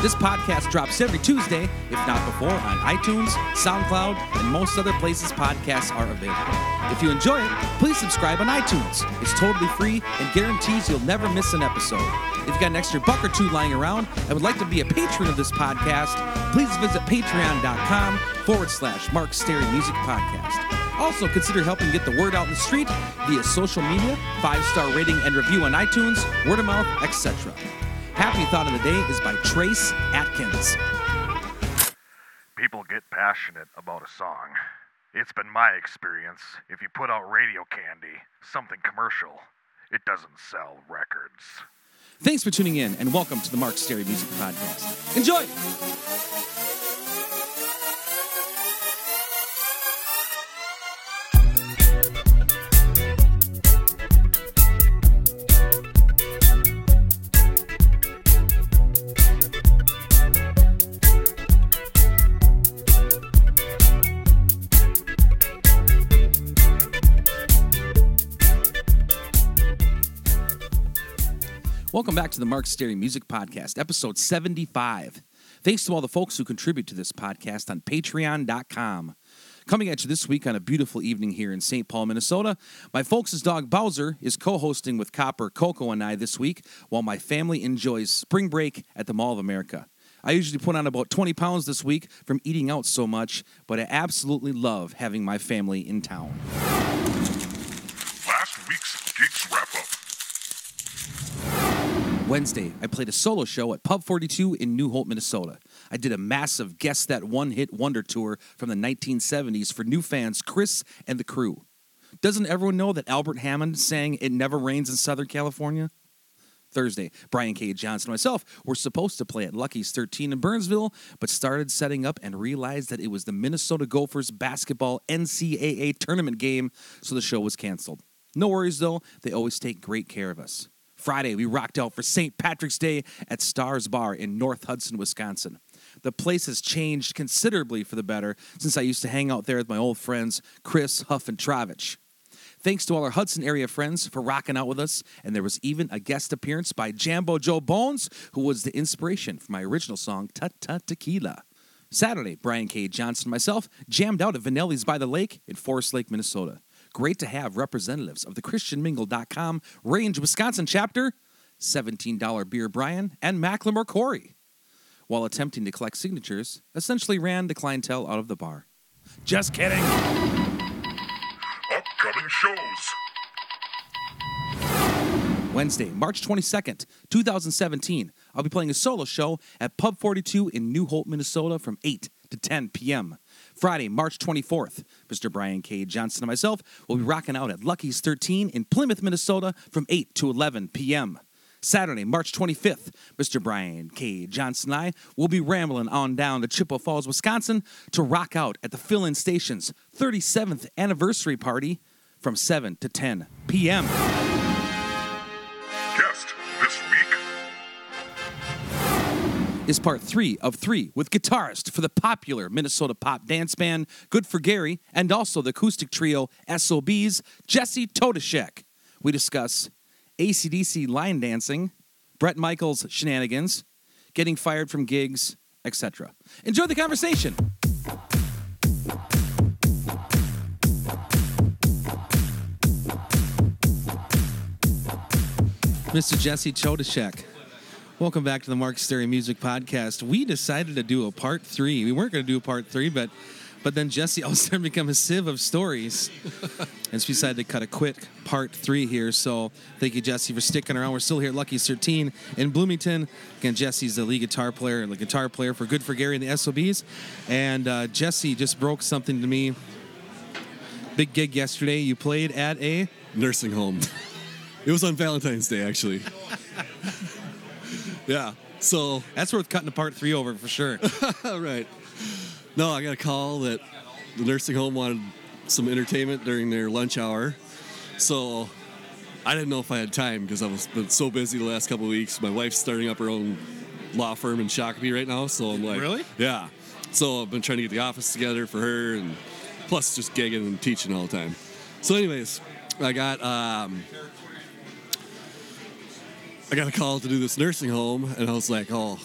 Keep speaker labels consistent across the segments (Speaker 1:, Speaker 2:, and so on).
Speaker 1: This podcast drops every Tuesday, if not before, on iTunes, SoundCloud, and most other places podcasts are available. If you enjoy it, please subscribe on iTunes. It's totally free and guarantees you'll never miss an episode. If you've got an extra buck or two lying around and would like to be a patron of this podcast, please visit patreon.com forward slash Mark Stary Music Podcast. Also, consider helping get the word out in the street via social media, five star rating and review on iTunes, word of mouth, etc. Happy Thought of the Day is by Trace Atkins.
Speaker 2: People get passionate about a song. It's been my experience. If you put out radio candy, something commercial, it doesn't sell records.
Speaker 1: Thanks for tuning in and welcome to the Mark Stary Music Podcast. Enjoy! Welcome back to the Mark Stary Music Podcast, episode 75. Thanks to all the folks who contribute to this podcast on patreon.com. Coming at you this week on a beautiful evening here in St. Paul, Minnesota, my folks' dog Bowser is co hosting with Copper, Coco, and I this week while my family enjoys spring break at the Mall of America. I usually put on about 20 pounds this week from eating out so much, but I absolutely love having my family in town.
Speaker 2: Last week's Geeks Wrap Up.
Speaker 1: Wednesday, I played a solo show at Pub 42 in New Hope, Minnesota. I did a massive Guess That One Hit Wonder tour from the 1970s for new fans Chris and the crew. Doesn't everyone know that Albert Hammond sang It Never Rains in Southern California? Thursday, Brian K. Johnson and myself were supposed to play at Lucky's 13 in Burnsville, but started setting up and realized that it was the Minnesota Gophers basketball NCAA tournament game, so the show was canceled. No worries though, they always take great care of us. Friday, we rocked out for St. Patrick's Day at Stars Bar in North Hudson, Wisconsin. The place has changed considerably for the better since I used to hang out there with my old friends Chris, Huff, and Travich. Thanks to all our Hudson area friends for rocking out with us, and there was even a guest appearance by Jambo Joe Bones, who was the inspiration for my original song Tut Tut Tequila. Saturday, Brian K. Johnson and myself jammed out at Vanelli's by the Lake in Forest Lake, Minnesota. Great to have representatives of the ChristianMingle.com Range, Wisconsin chapter, $17 Beer Brian, and Macklemore Corey. While attempting to collect signatures, essentially ran the clientele out of the bar. Just kidding.
Speaker 2: Upcoming shows.
Speaker 1: Wednesday, March 22nd, 2017, I'll be playing a solo show at Pub 42 in New Hope, Minnesota from 8 to 10 p.m. Friday, March 24th, Mr. Brian K. Johnson and myself will be rocking out at Lucky's 13 in Plymouth, Minnesota from 8 to 11 p.m. Saturday, March 25th, Mr. Brian K. Johnson and I will be rambling on down to Chippewa Falls, Wisconsin to rock out at the Fill In Station's 37th anniversary party from 7 to 10 p.m. is part three of three with guitarist for the popular Minnesota pop dance band Good for Gary and also the acoustic trio SOBs, Jesse Todashek. We discuss ACDC line dancing, Bret Michaels shenanigans, getting fired from gigs, etc. Enjoy the conversation. Mr. Jesse Chodashek. Welcome back to the Mark Stary Music Podcast. We decided to do a part three. We weren't going to do a part three, but but then Jesse all of a sudden become a sieve of stories, and so we decided to cut a quick part three here. So thank you, Jesse, for sticking around. We're still here at Lucky's 13 in Bloomington. Again, Jesse's the lead guitar player, the guitar player for Good for Gary and the SOBs. And uh, Jesse just broke something to me. Big gig yesterday. You played at a
Speaker 3: nursing home. It was on Valentine's Day, actually. Yeah. So,
Speaker 1: That's worth cutting a part three over for sure.
Speaker 3: right. No, I got a call that the nursing home wanted some entertainment during their lunch hour. So I didn't know if I had time because I was been so busy the last couple of weeks. My wife's starting up her own law firm in Shakopee right now, so I'm like,
Speaker 4: Really?
Speaker 3: Yeah. So I've been trying to get the office together for her, and plus just gigging and teaching all the time. So, anyways, I got um, I got a call to do this nursing home, and I was like, oh,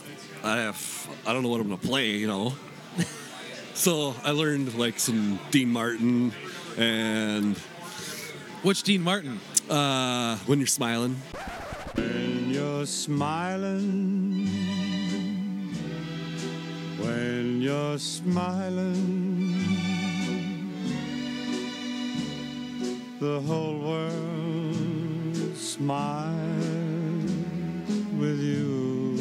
Speaker 3: I have I don't know what I'm gonna play, you know. so I learned like some Dean Martin and
Speaker 4: Which Dean Martin?
Speaker 3: uh, when you're smiling.
Speaker 2: When you're smiling, when you're smiling, the whole world smiles with you.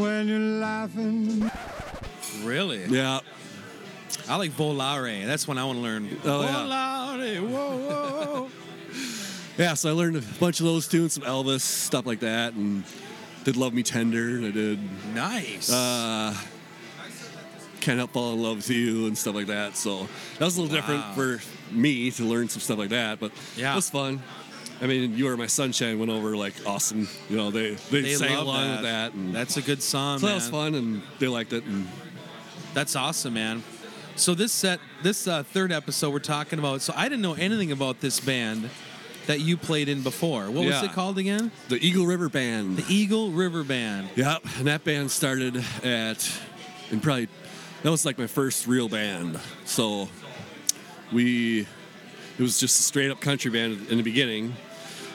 Speaker 2: When you're laughing,
Speaker 4: Really?
Speaker 3: Yeah.
Speaker 4: I like Volare. That's one I want to learn.
Speaker 3: Oh, yeah.
Speaker 4: Whoa, whoa.
Speaker 3: Yeah, so I learned a bunch of those tunes, some Elvis, stuff like that, and did Love Me Tender. I did
Speaker 4: nice.
Speaker 3: uh, Can't Help Fall in Love with You and stuff like that. So that was a little different for me to learn some stuff like that, but
Speaker 4: Yeah.
Speaker 3: it was fun. I mean, You Are My Sunshine went over like awesome. You know, they they,
Speaker 4: they
Speaker 3: sang
Speaker 4: love
Speaker 3: along
Speaker 4: that.
Speaker 3: with that, and
Speaker 4: That's a good song.
Speaker 3: so that
Speaker 4: man.
Speaker 3: was fun, and they liked it. And
Speaker 4: That's awesome, man. So this set, this uh, third episode, we're talking about. So I didn't know anything about this band that you played in before. What was
Speaker 3: Yeah.
Speaker 4: it called again?
Speaker 3: the Eagle River Band.
Speaker 4: The Eagle River Band.
Speaker 3: Yep, and that band started at, and probably that was like my first real band. So we, it was just a straight up country band in the beginning,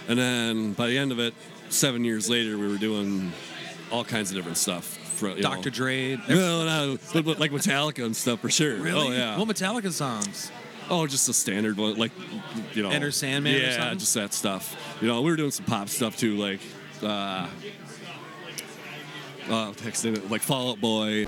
Speaker 3: and then by the end of it, seven years later, we were doing all kinds of different stuff. For,
Speaker 4: Dr.
Speaker 3: know.
Speaker 4: Dre.
Speaker 3: No, no, but, but like Metallica and stuff for sure.
Speaker 4: Really?
Speaker 3: Oh yeah.
Speaker 4: What Metallica songs?
Speaker 3: Oh, just a standard one, like you know,
Speaker 4: Enter Sandman or
Speaker 3: Yeah, just that stuff. You know, we were doing some pop stuff too, like uh, uh, texting it, like Fall Out Boy.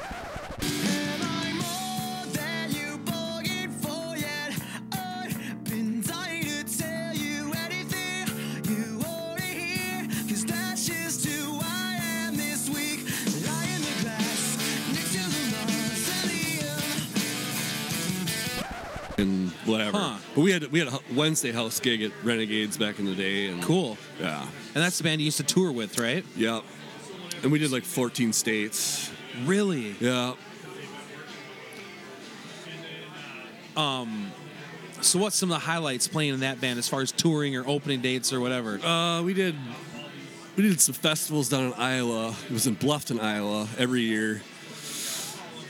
Speaker 3: We had we had a Wednesday house gig at Renegades back in the day, and
Speaker 4: Cool.
Speaker 3: yeah,
Speaker 4: And that's the band you used to tour with, right?
Speaker 3: yeah, and we did like 14 states.
Speaker 4: Really?
Speaker 3: Yeah, Um,
Speaker 4: So what's some of the highlights playing in that band as far as touring or opening dates or whatever?
Speaker 3: uh, we did we did some festivals down in Iowa. It was in Bluffton, Iowa, every year.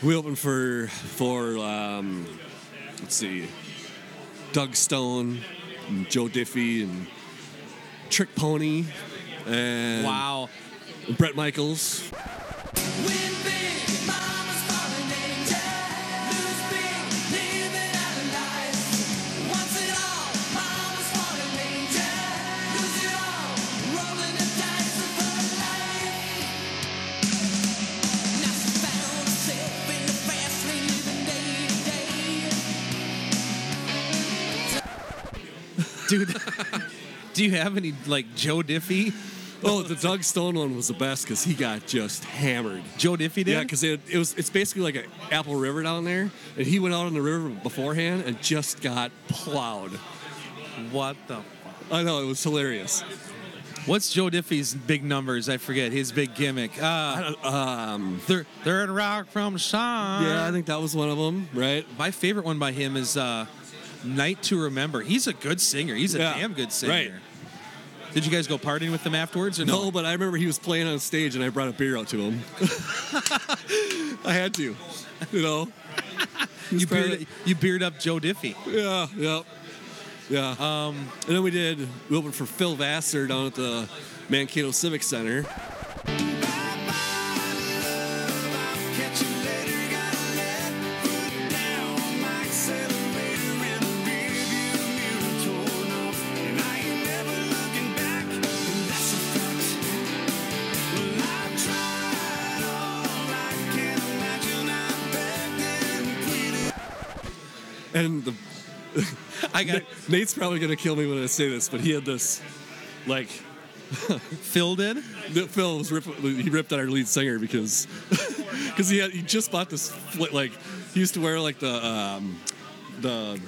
Speaker 3: We opened for for um, let's see, Doug Stone, and Joe Diffie, and Trick Pony, and
Speaker 4: wow.
Speaker 3: Bret Michaels.
Speaker 4: Do you have any like Joe Diffie?
Speaker 3: Oh, the Doug Stone one was the best because he got just hammered.
Speaker 4: Joe Diffie did?
Speaker 3: Yeah, because it, it was it's basically like an Apple River down there, and he went out on the river beforehand and just got plowed.
Speaker 4: what the fuck?
Speaker 3: I know it was hilarious.
Speaker 4: What's Joe Diffie's big numbers? I forget his big gimmick. Uh,
Speaker 3: Um,
Speaker 4: they're, they're in rock from sun.
Speaker 3: yeah, I think that was one of them, right?
Speaker 4: My favorite one by him is uh, Night to Remember. He's a good singer. He's a
Speaker 3: Yeah,
Speaker 4: damn good singer.
Speaker 3: right.
Speaker 4: Did you guys go partying with them afterwards or no?
Speaker 3: No, but I remember he was playing on stage, and I brought a beer out to him. I had to, you know.
Speaker 4: You, beard, you beard up Joe Diffie.
Speaker 3: Yeah, yeah, yeah. Um, and then we did. We opened for Phil Vassar down at the Mankato Civic Center. And the
Speaker 4: I got
Speaker 3: Nate's probably gonna kill me when I say this, but he had this like
Speaker 4: Phil did.
Speaker 3: that Phil was rip, he ripped at our lead singer because because he had he just bought this like he used to wear like the um, the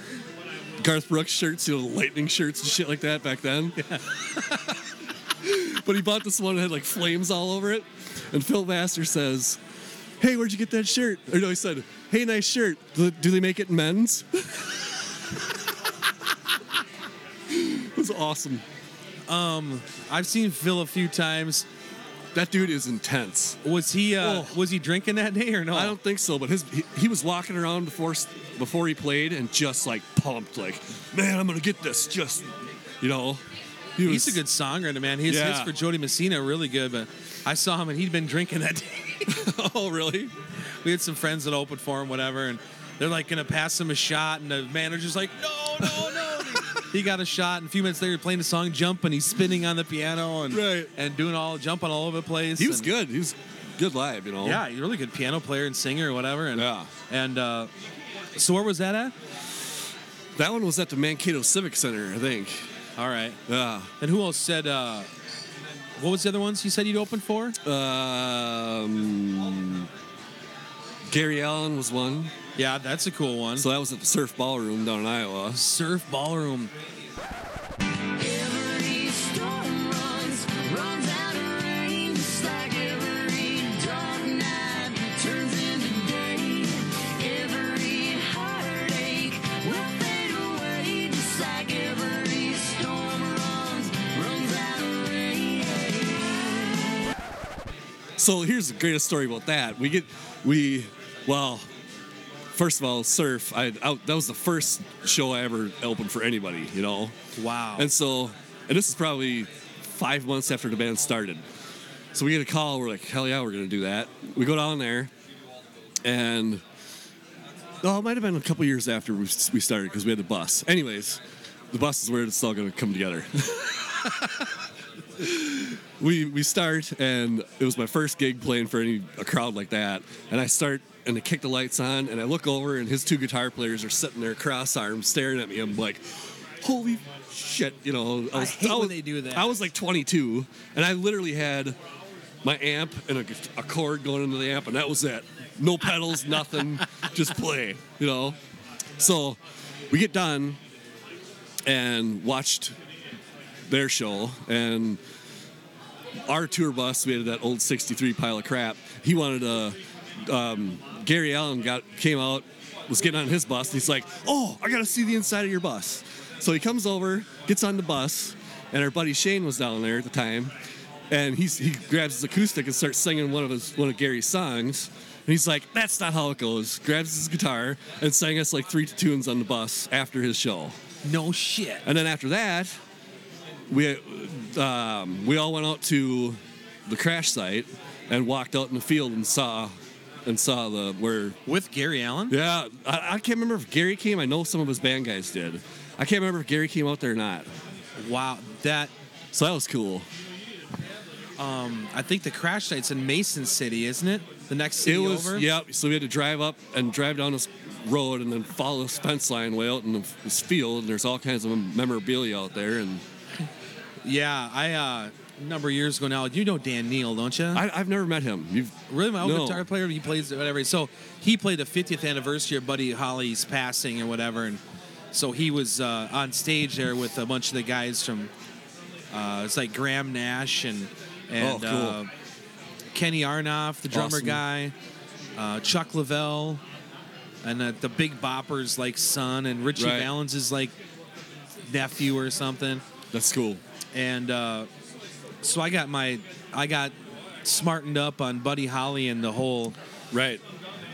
Speaker 3: Garth Brooks shirts, you know, the lightning shirts and shit like that back then. Yeah. but he bought this one that had like flames all over it, and Phil Vassar says, "Hey, where'd you get that shirt?" Or no, he said, "Hey, nice shirt. Do do they make it in men's?" it was awesome.
Speaker 4: I've seen Phil a few times.
Speaker 3: That dude is intense.
Speaker 4: Was he uh,
Speaker 3: Oh.
Speaker 4: was he drinking that day or no?
Speaker 3: I don't think so, but his he, he was walking around before before he played and just like pumped, like, man, I'm gonna get this. Just you know, he was
Speaker 4: He's a good songwriter, man. His hits for Jo Dee Messina are really good, but I saw him and he'd been drinking that day.
Speaker 3: oh, really?
Speaker 4: we had some friends that opened for him, whatever, and they're like gonna pass him a shot, and the manager's like, no, no, no. he got a shot, and a few minutes later, he's playing the song "Jump," and he's spinning on the piano and
Speaker 3: Right.
Speaker 4: and doing all jumping all over the place.
Speaker 3: He was
Speaker 4: and-
Speaker 3: good. He was good live, you know.
Speaker 4: Yeah, he's a really good piano player and singer or whatever. And,
Speaker 3: Yeah.
Speaker 4: And uh, so where was that at?
Speaker 3: That one was at the Mankato Civic Center, I think.
Speaker 4: All right.
Speaker 3: Yeah.
Speaker 4: And who else said? Uh, what was the other ones you said you'd open for?
Speaker 3: Um, Gary Allan was one.
Speaker 4: Yeah, that's a cool one.
Speaker 3: So that was at the Surf Ballroom down in Iowa.
Speaker 4: Surf Ballroom.
Speaker 3: So here's the greatest story about that. We get we well, first of all, surf. I, I that was the first show I ever opened for anybody. You know.
Speaker 4: Wow.
Speaker 3: And so, and this is probably five months after the band started. So we get a call. We're like, hell yeah, we're gonna do that. We go down there, and oh, it might have been a couple years after we, we started because we had the bus. Anyways, the bus is where it's all gonna come together. we we start, and it was my first gig playing for any a crowd like that. And I start, and they kick the lights on, and I look over, and his two guitar players are sitting there cross armed, staring at me. I'm like, holy shit, you know.
Speaker 4: I
Speaker 3: was,
Speaker 4: hate when
Speaker 3: was-
Speaker 4: they do that.
Speaker 3: I was like 22, and I literally had my amp and a, a cord going into the amp, and that was it. No pedals, nothing, just play, you know. So we get done and watched their show, and our tour bus, we had that old 63 pile of crap. He wanted a, um, Gary Allan got came out, was getting on his bus, and he's like, Oh, I gotta see the inside of your bus. So he comes over, gets on the bus, and our buddy Shane was down there at the time, and he's, he grabs his acoustic and starts singing one of his one of Gary's songs. And he's like, "That's not how it goes." Grabs his guitar and sang us like three tunes on the bus after his show.
Speaker 4: no shit.
Speaker 3: And then after that, we um, we all went out to the crash site and walked out in the field and saw and saw the where
Speaker 4: With Gary Allan?
Speaker 3: yeah I, I can't remember if Gary came. I know some of his band guys did. I can't remember if Gary came out there or not.
Speaker 4: Wow. That
Speaker 3: So that was cool.
Speaker 4: I think the crash site's in Mason City, isn't it? The next city
Speaker 3: it was
Speaker 4: over.
Speaker 3: yeah. So we had to drive up and drive down this road and then follow this fence line way out in this field. And there's all kinds of memorabilia out there. And
Speaker 4: Yeah. I uh, a number of years ago now. You know Dan Neal, don't you?
Speaker 3: I, I've never met him. You've
Speaker 4: Really, my old
Speaker 3: No.
Speaker 4: guitar player. He plays whatever. So he played the 50th anniversary of Buddy Holly's passing or whatever, and so he was uh, on stage there with a bunch of the guys from. Uh, it's like Graham Nash and and
Speaker 3: Oh, cool.
Speaker 4: uh, Kenny Aronoff, the drummer
Speaker 3: Awesome.
Speaker 4: guy, uh, Chuck Leavell, and uh, the Big Boppers like son, and Richie
Speaker 3: Right.
Speaker 4: Valens is like nephew or something
Speaker 3: that's cool.
Speaker 4: And uh, so I got my I got smartened up on Buddy Holly and the whole
Speaker 3: Right.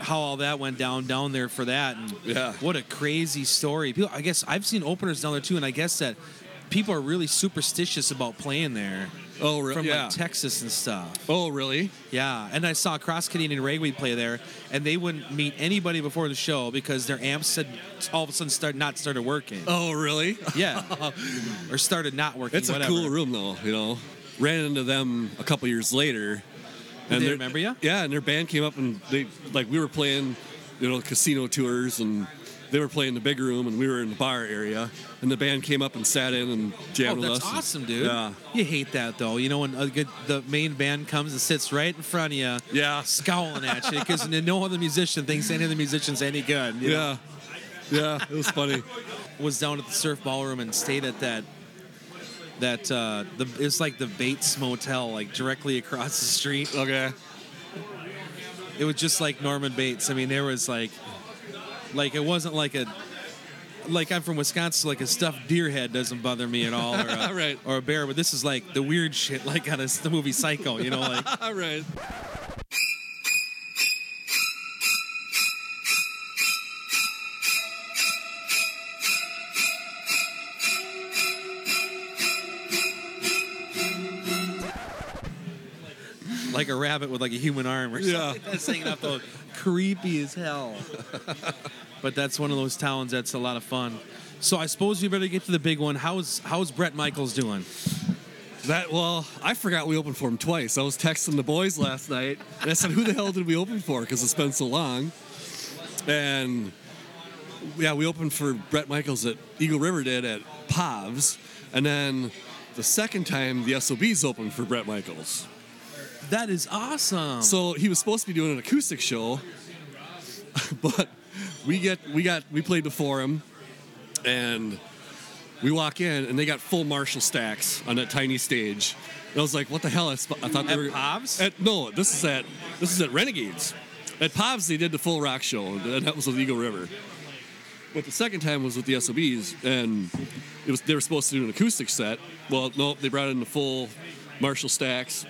Speaker 4: how all that went down down there for that and
Speaker 3: Yeah.
Speaker 4: what a crazy story. People, I guess I've seen openers down there too, and I guess that people are really superstitious about playing there
Speaker 3: Oh, re-
Speaker 4: from
Speaker 3: yeah.
Speaker 4: like Texas and stuff.
Speaker 3: oh, really?
Speaker 4: Yeah, and I saw Cross Canadian Ragweed play there, and they wouldn't meet anybody before the show because their amps had all of a sudden start not started working.
Speaker 3: Oh, really?
Speaker 4: Yeah, or started not working.
Speaker 3: It's a cool room, though. You know, ran into them a couple years later.
Speaker 4: And
Speaker 3: they
Speaker 4: remember ya?
Speaker 3: Yeah, and their band came up and they like we were playing, you know, casino tours and they were playing the big room and we were in the bar area, and the band came up and sat in and
Speaker 4: Oh,
Speaker 3: jammed with
Speaker 4: that's
Speaker 3: us.
Speaker 4: awesome, dude.
Speaker 3: Yeah,
Speaker 4: You hate that though. You know when a good, the main band comes and sits right in front of you,
Speaker 3: yeah,
Speaker 4: scowling at you because no other musician thinks any of the musicians any good. you know?
Speaker 3: yeah, yeah. It was funny.
Speaker 4: was down at the surf ballroom and stayed at that that uh the it's like the Bates Motel like directly across the street.
Speaker 3: Okay.
Speaker 4: It was just like Norman Bates. I mean, there was like like it wasn't like a like I'm from Wisconsin, so like a stuffed deer head doesn't bother me at all, or a,
Speaker 3: Right.
Speaker 4: or a bear. But this is like the weird shit, like out of the movie Psycho. You know, like
Speaker 3: All right.
Speaker 4: like a rabbit with like a human arm or something.
Speaker 3: Yeah.
Speaker 4: like that, hanging off the creepy as hell. but that's one of those towns that's a lot of fun. So I suppose we better get to the big one. How's how's Bret Michaels doing?
Speaker 3: That well, I forgot we opened for him twice. I was texting the boys last night, and I said, "Who the hell did we open for?" Because it's been so long. And yeah, we opened for Bret Michaels at Eagle River did at Pavs, and then the second time the SOBs opened for Bret Michaels.
Speaker 4: That is awesome.
Speaker 3: So he was supposed to be doing an acoustic show, but we get we got we played before him, and we walk in and they got full Marshall stacks on that tiny stage. And I was like, "What the hell?" I, sp- I thought they
Speaker 4: At
Speaker 3: were
Speaker 4: Pavs?
Speaker 3: At, no, this is at this is at Renegades. At Pavs, they did the full rock show, and that was with Eagle River. But the second time was with the SOBs, and it was they were supposed to do an acoustic set. Well, no, they brought in the full Marshall stacks,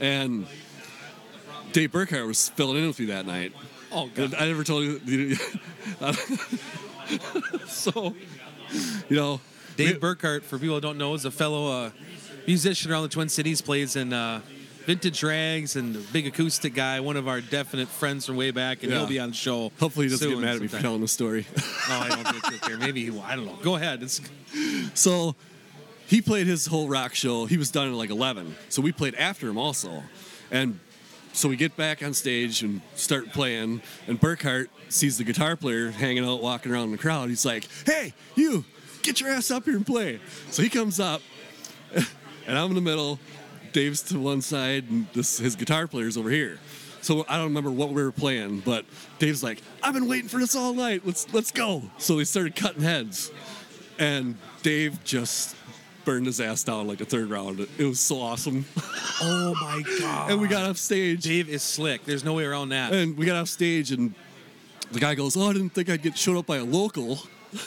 Speaker 3: and Dave Burkhart was filling in with me that night.
Speaker 4: oh
Speaker 3: And I never told you. so, you know,
Speaker 4: Dave
Speaker 3: we-
Speaker 4: Burkhart, for people who don't know, is a fellow uh, musician around the Twin Cities. Plays in uh, Vintage Rags and a big acoustic guy. One of our definite friends from way back, and
Speaker 3: Yeah.
Speaker 4: he'll be on the show.
Speaker 3: Hopefully, he doesn't get mad at me for telling the story.
Speaker 4: No, I don't think so. Maybe he will. I don't know. Go ahead. It's,
Speaker 3: so, he played his whole rock show. He was done at like 11. So, we played after him also. And so, we get back on stage and start playing. And Burkhart sees the guitar player hanging out, walking around in the crowd. He's like, hey, you, get your ass up here and play. So, he comes up, and I'm in the middle. Dave's to one side, and this his guitar player's over here. So I don't remember what we were playing, but Dave's like, "I've been waiting for this all night. Let's let's go." So they started cutting heads, and Dave just burned his ass down like the third round. It was so awesome.
Speaker 4: oh my god!
Speaker 3: and we got off stage,
Speaker 4: Dave is slick. There's no way around that.
Speaker 3: and we got off stage, and the guy goes, "Oh, I didn't think I'd get showed up by a local."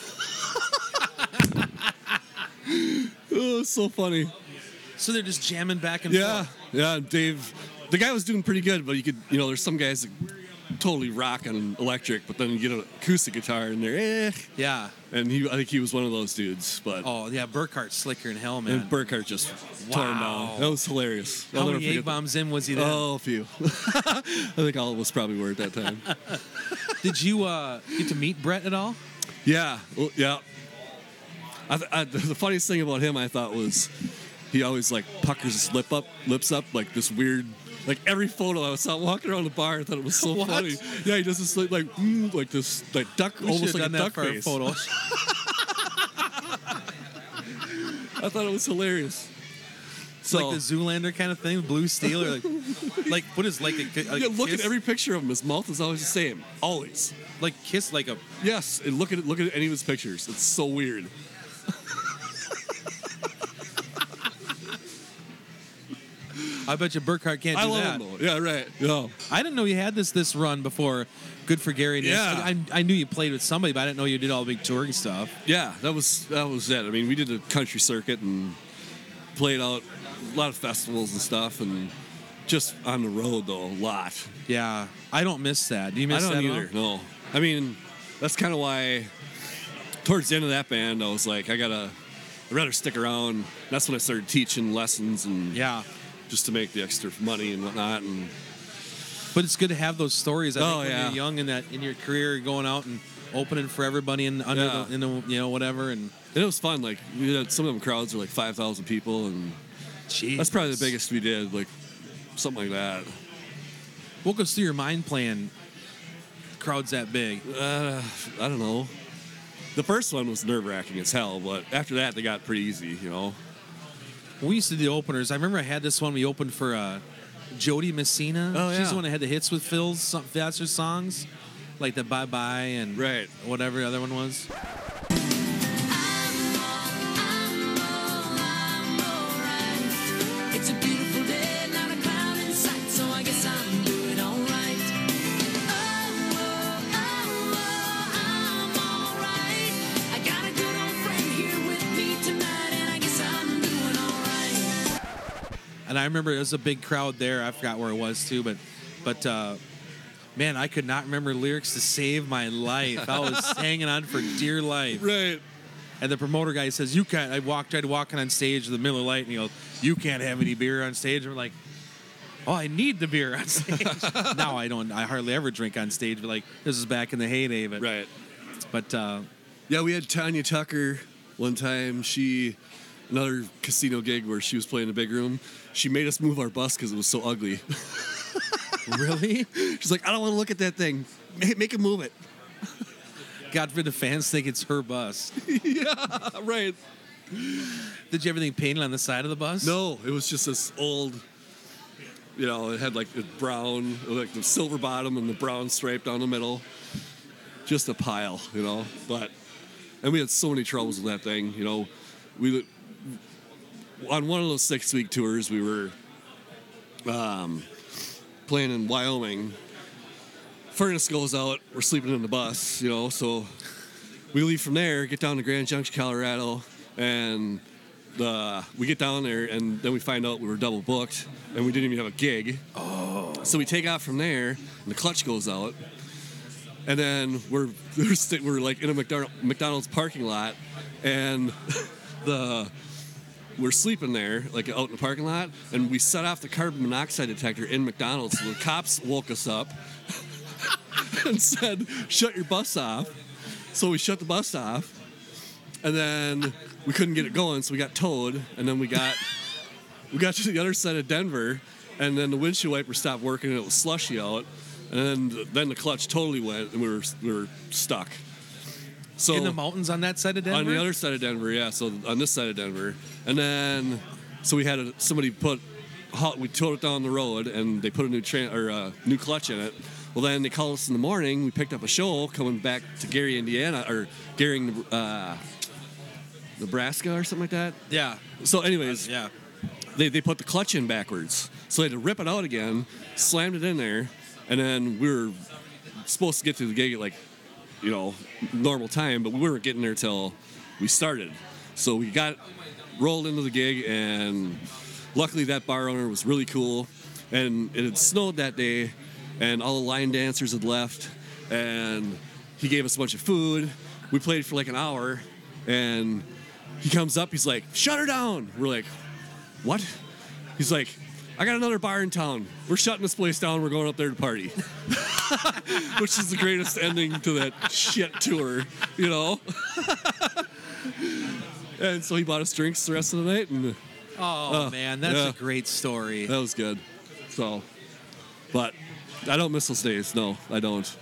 Speaker 3: oh, so funny.
Speaker 4: So they're just jamming back and
Speaker 3: Yeah,
Speaker 4: forth.
Speaker 3: Yeah, yeah. Dave, the guy was doing pretty good, but you could, you know, there's some guys that totally rock on electric, but then you get an acoustic guitar in they're eh.
Speaker 4: Yeah.
Speaker 3: And he, I think he was one of those dudes. But
Speaker 4: Oh yeah, Burkhart's slicker than hell, man.
Speaker 3: and Burkhart just tore him down. That was hilarious. I'll
Speaker 4: How many egg bombs in was he then?
Speaker 3: Oh, a few. I think all of us probably were at that time.
Speaker 4: Did you uh, get to meet Bret at all?
Speaker 3: Yeah, well, yeah. I, th- I, the funniest thing about him, I thought, was he always like puckers his lip up, lips up, like this weird. Like every photo I saw walking around the bar, I thought it was so
Speaker 4: What?
Speaker 3: funny. Yeah, he does this like like, mm, like this like duck,
Speaker 4: We
Speaker 3: almost like a duck face.
Speaker 4: photos.
Speaker 3: I thought it was hilarious. So
Speaker 4: like the Zoolander kind of thing, blue steel, or like, like what is like a, like
Speaker 3: yeah, look
Speaker 4: kiss?
Speaker 3: at every picture of him. His mouth is always the same, always.
Speaker 4: like kiss like a
Speaker 3: Yes, and look at it. Look at any of his pictures. It's so weird.
Speaker 4: I bet you Burkhart can't do
Speaker 3: I love
Speaker 4: that.
Speaker 3: him though. Yeah, right. Yeah.
Speaker 4: I didn't know you had this this run before. Good for Gary.
Speaker 3: Yeah.
Speaker 4: I, I knew you played with somebody, but I didn't know you did all the big touring stuff.
Speaker 3: Yeah, that was that was it. I mean, we did a country circuit and played out a lot of festivals and stuff, and just on the road though a lot.
Speaker 4: Yeah, I don't miss that. Do you miss
Speaker 3: I don't
Speaker 4: that
Speaker 3: either. No, I mean that's kind of why. Towards the end of that band, I was like, I gotta. I'd rather stick around. That's when I started teaching lessons and
Speaker 4: Yeah,
Speaker 3: just to make the extra money and whatnot. And
Speaker 4: but it's good to have those stories. I
Speaker 3: Oh,
Speaker 4: think when
Speaker 3: yeah.
Speaker 4: you're young in that in your career, going out and opening for everybody and under
Speaker 3: Yeah.
Speaker 4: the, in the you know whatever and
Speaker 3: and it was fun. Like we had some of them crowds were like five thousand people, and that's probably the biggest we did. Like something like that.
Speaker 4: What goes through your mind playing crowds that big?
Speaker 3: Uh, I don't know. The first one was nerve wracking as hell, but after that they got pretty easy. You know.
Speaker 4: We used to do openers. I remember I had this one we opened for uh, Jo Dee Messina.
Speaker 3: Oh,
Speaker 4: She's
Speaker 3: yeah.
Speaker 4: the one that had the hits with Phil's so- Vassar songs, like the Bye Bye and
Speaker 3: Right.
Speaker 4: whatever the other one was.
Speaker 5: I
Speaker 4: remember there was a big crowd there. I forgot where it was too, but but uh, man, I could not remember lyrics to save my life. I was hanging on for dear life.
Speaker 3: Right.
Speaker 4: And the promoter guy says, "You can't." I walked, tried walking on stage with the Miller Lite, and he goes, "You can't have any beer on stage." And we're like, "Oh, I need the beer on stage." now I don't. I hardly ever drink on stage, but like this is back in the heyday. But
Speaker 3: Right.
Speaker 4: but uh,
Speaker 3: Yeah, we had Tanya Tucker one time. She another casino gig where she was playing a big room. She made us move our bus because it was so ugly.
Speaker 4: really,
Speaker 3: She's like, I don't want to look at that thing. Make, make it move it.
Speaker 4: God forbid the fans think it's her bus.
Speaker 3: yeah, right.
Speaker 4: Did you have everything painted on the side of the bus?
Speaker 3: No, it was just this old. You know, it had like the brown, like the silver bottom and the brown stripe down the middle. Just a pile, you know. But and we had so many troubles with that thing. You know, we on one of those six week tours we were um, playing in Wyoming. Furnace goes out. We're sleeping in the bus, you know. So we leave from there, get down to Grand Junction, Colorado, and the we get down there, and then we find out we were double booked, and we didn't even have a gig. Oh. So we take off from there, and the clutch goes out, and then we're we're, st- we're like in a McDonald's parking lot, and the we're sleeping there, like out in the parking lot, and we set off the carbon monoxide detector in McDonald's. So the cops woke us up and said, "Shut your bus off." So we shut the bus off, and then we couldn't get it going, so we got towed, and then we got we got to the other side of Denver, and then the windshield wiper stopped working, and it was slushy out, and then then the clutch totally went, and we were we were stuck. So
Speaker 4: in the mountains on that side of Denver.
Speaker 3: on the other side of Denver, yeah. So on this side of Denver, and then so we had a, somebody put hot- we towed it down the road, and they put a new tra- or a new clutch in it. Well, then they called us in the morning. We picked up a show coming back to Gary, Indiana, or Gary, uh, Nebraska, or something like that.
Speaker 4: yeah,
Speaker 3: So, anyways,
Speaker 4: yeah.
Speaker 3: they, they put the clutch in backwards. So they had to rip it out again, slammed it in there, and then we were supposed to get to the gig at like, you know, normal time, but we weren't getting there till we started. So we got rolled into the gig, and luckily that bar owner was really cool. And it had snowed that day, and all the line dancers had left, and he gave us a bunch of food. We played for like an hour, and he comes up, he's like, "Shut her down." We're like, what? He's like, I got another bar in town. We're shutting this place down. We're going up there to party. Which is the greatest ending to that shit tour, you know? and so he bought us drinks the rest of the night, and
Speaker 4: Oh
Speaker 3: Uh,
Speaker 4: man, that's
Speaker 3: yeah.
Speaker 4: a great story.
Speaker 3: that was good. So, but I don't miss those days. No, I don't.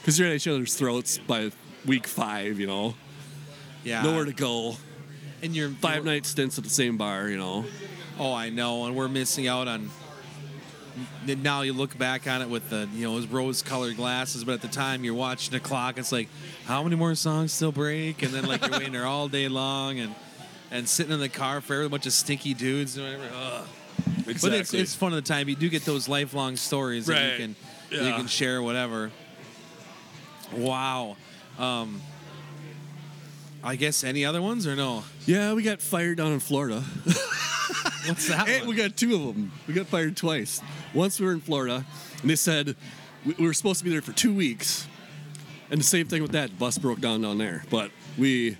Speaker 3: Because you're at each other's throats by week five, you know?
Speaker 4: yeah,
Speaker 3: Nowhere to go.
Speaker 4: and you're
Speaker 3: Five night stints at the same bar, you know?
Speaker 4: Oh, I know, and we're missing out on. Now you look back on it with the you know rose-colored glasses, but at the time you're watching the clock. It's like, how many more songs still break? And then like you're waiting there all day long, and and sitting in the car for a bunch of stinky dudes and whatever. Ugh. But it's it's fun at the time. You do get those lifelong stories that you can you can share whatever. Wow. Um, I guess any other ones or no?
Speaker 3: Yeah, we got fired down in Florida.
Speaker 4: What's that?
Speaker 3: Hey,
Speaker 4: one?
Speaker 3: we got two of them. We got fired twice. Once we were in Florida, and they said we, we were supposed to be there for two weeks. And the same thing with that. Bus broke down down there. But we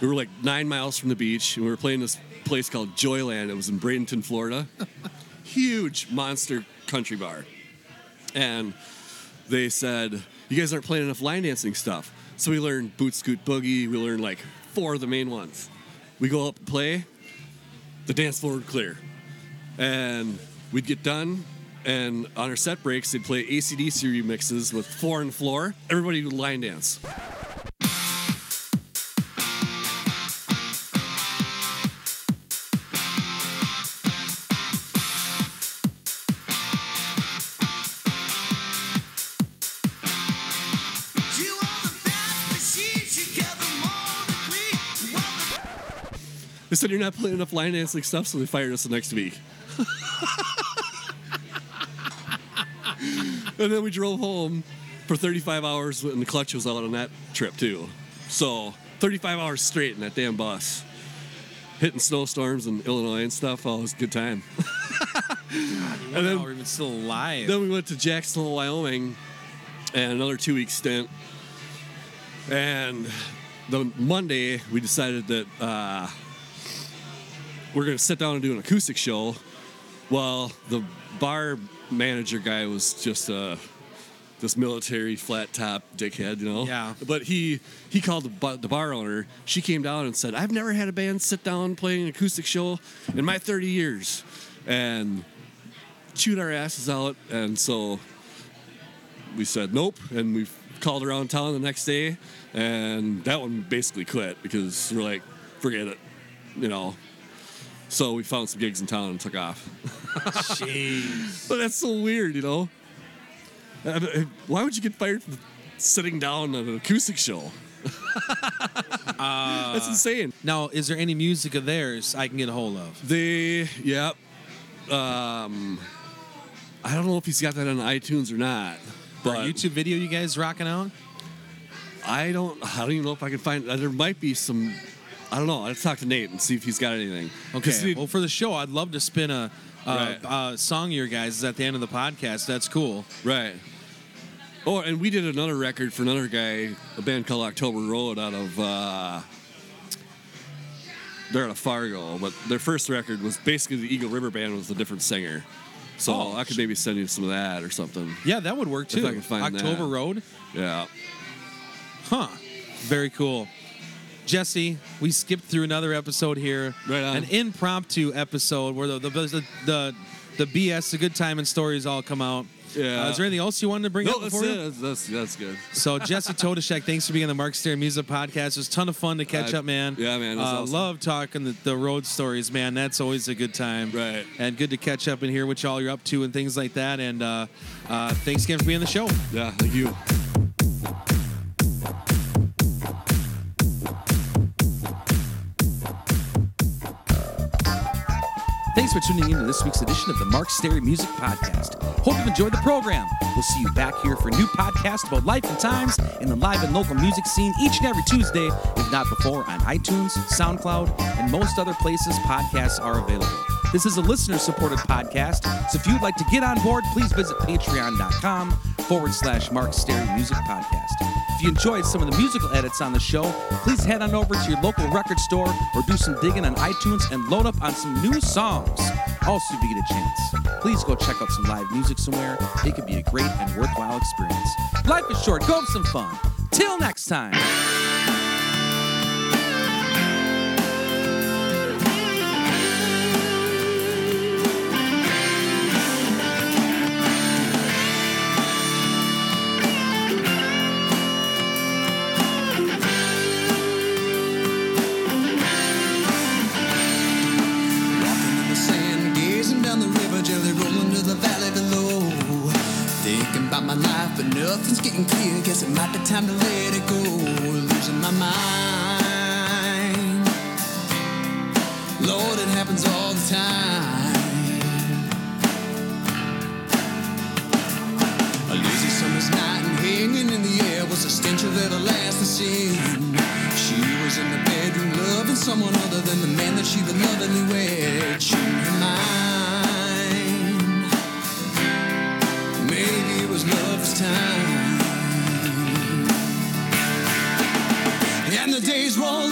Speaker 3: we were like nine miles from the beach, and we were playing this place called Joyland. It was in Bradenton, Florida. Huge monster country bar. And they said, "You guys aren't playing enough line dancing stuff." So we learned boot scoot boogie. We learned like four of the main ones. We go up and play. The dance floor would clear and we'd get done and on our set breaks, they'd play ACDC remixes with Four on Floor. Everybody would line dance. They said you're not playing enough line dancing stuff, so they fired us the next week. and then we drove home for 35 hours, and the clutch was out on that trip too. So 35 hours straight in that damn bus, hitting snowstorms in Illinois and stuff. Oh, it was a good time. and then
Speaker 4: we're even still alive.
Speaker 3: then we went to Jacksonville, Wyoming, and another two week stint. And the Monday, we decided that uh, we're going to sit down and do an acoustic show. Well, the bar manager guy was just uh, this military flat top dickhead, you know.
Speaker 4: Yeah.
Speaker 3: But he he called the, the bar owner. She came down and said, "I've never had a band sit down playing an acoustic show in my 30 years," and chewed our asses out. And so we said nope, and we called around town the next day, and that one basically quit because we're like, forget it, you know. So we found some gigs in town and took off.
Speaker 4: Jeez.
Speaker 3: But that's so weird, you know. Uh, uh, Why would you get fired for sitting down at an acoustic show? that's insane.
Speaker 4: Now, is there any music of theirs I can get a hold of?
Speaker 3: They, yeah. Um, I don't know if he's got that on iTunes or not,
Speaker 4: Or
Speaker 3: but
Speaker 4: YouTube video you guys rocking out?
Speaker 3: I don't. I don't even know if I can find. Uh, there might be some. I don't know. Let's talk to Nate and see if he's got anything.
Speaker 4: Okay.
Speaker 3: he-
Speaker 4: Well, for the show, I'd love to spin a, a,
Speaker 3: Right.
Speaker 4: a song of your guys at the end of the podcast. That's cool.
Speaker 3: right. Oh, and we did another record for another guy, a band called October Road out of. Uh, they're out of Fargo, but their first record was basically the Eagle River Band was a different singer. So
Speaker 4: Oh,
Speaker 3: I could maybe send you some of that or something.
Speaker 4: Yeah, that would work too.
Speaker 3: If I can find
Speaker 4: October
Speaker 3: that.
Speaker 4: Road.
Speaker 3: Yeah.
Speaker 4: Huh. Very cool. Jesse, we skipped through another episode here.
Speaker 3: Right on.
Speaker 4: An impromptu episode where the the the the, the BS, the good time and stories all come out.
Speaker 3: Yeah.
Speaker 4: Uh, is there anything else you wanted to bring
Speaker 3: No,
Speaker 4: up
Speaker 3: that's
Speaker 4: before?
Speaker 3: it. That's, that's, that's good.
Speaker 4: So Jesse Todashek, thanks for being on the Mark Stary Music Podcast. It was a ton of fun to catch
Speaker 3: Uh,
Speaker 4: up, man.
Speaker 3: yeah, man,
Speaker 4: uh,
Speaker 3: awesome.
Speaker 4: Love talking the, the road stories, man. That's always a good time.
Speaker 3: Right.
Speaker 4: And good to catch up and hear what y'all you're up to and things like that. And uh, uh, thanks again for being on the show.
Speaker 3: Yeah, thank you.
Speaker 4: Thanks for tuning in to this week's edition of the Mark Stary Music Podcast. Hope you've enjoyed the program. We'll see you back here for new podcast about life and times in the live and local music scene each and every Tuesday, if not before, on iTunes, SoundCloud, and most other places podcasts are available. This is a listener supported podcast, so if you'd like to get on board, please visit patreon.com forward slash Mark Stary Music Podcast. If you enjoyed some of the musical edits on the show, please head on over to your local record store or do some digging on iTunes and load up on some new songs. Also, if you get a chance, please go check out some live music somewhere. It could be a great and worthwhile experience. Life is short, go have some fun. Till next time.
Speaker 5: Guess it might be time to let it go. Losing my mind. Lord, it happens all the time. A lazy summer's night and hanging in the air was a stench of everlasting sin. She was in the bedroom loving someone other than the man that she would lovingly wed. She mind. Maybe it was love's time. And the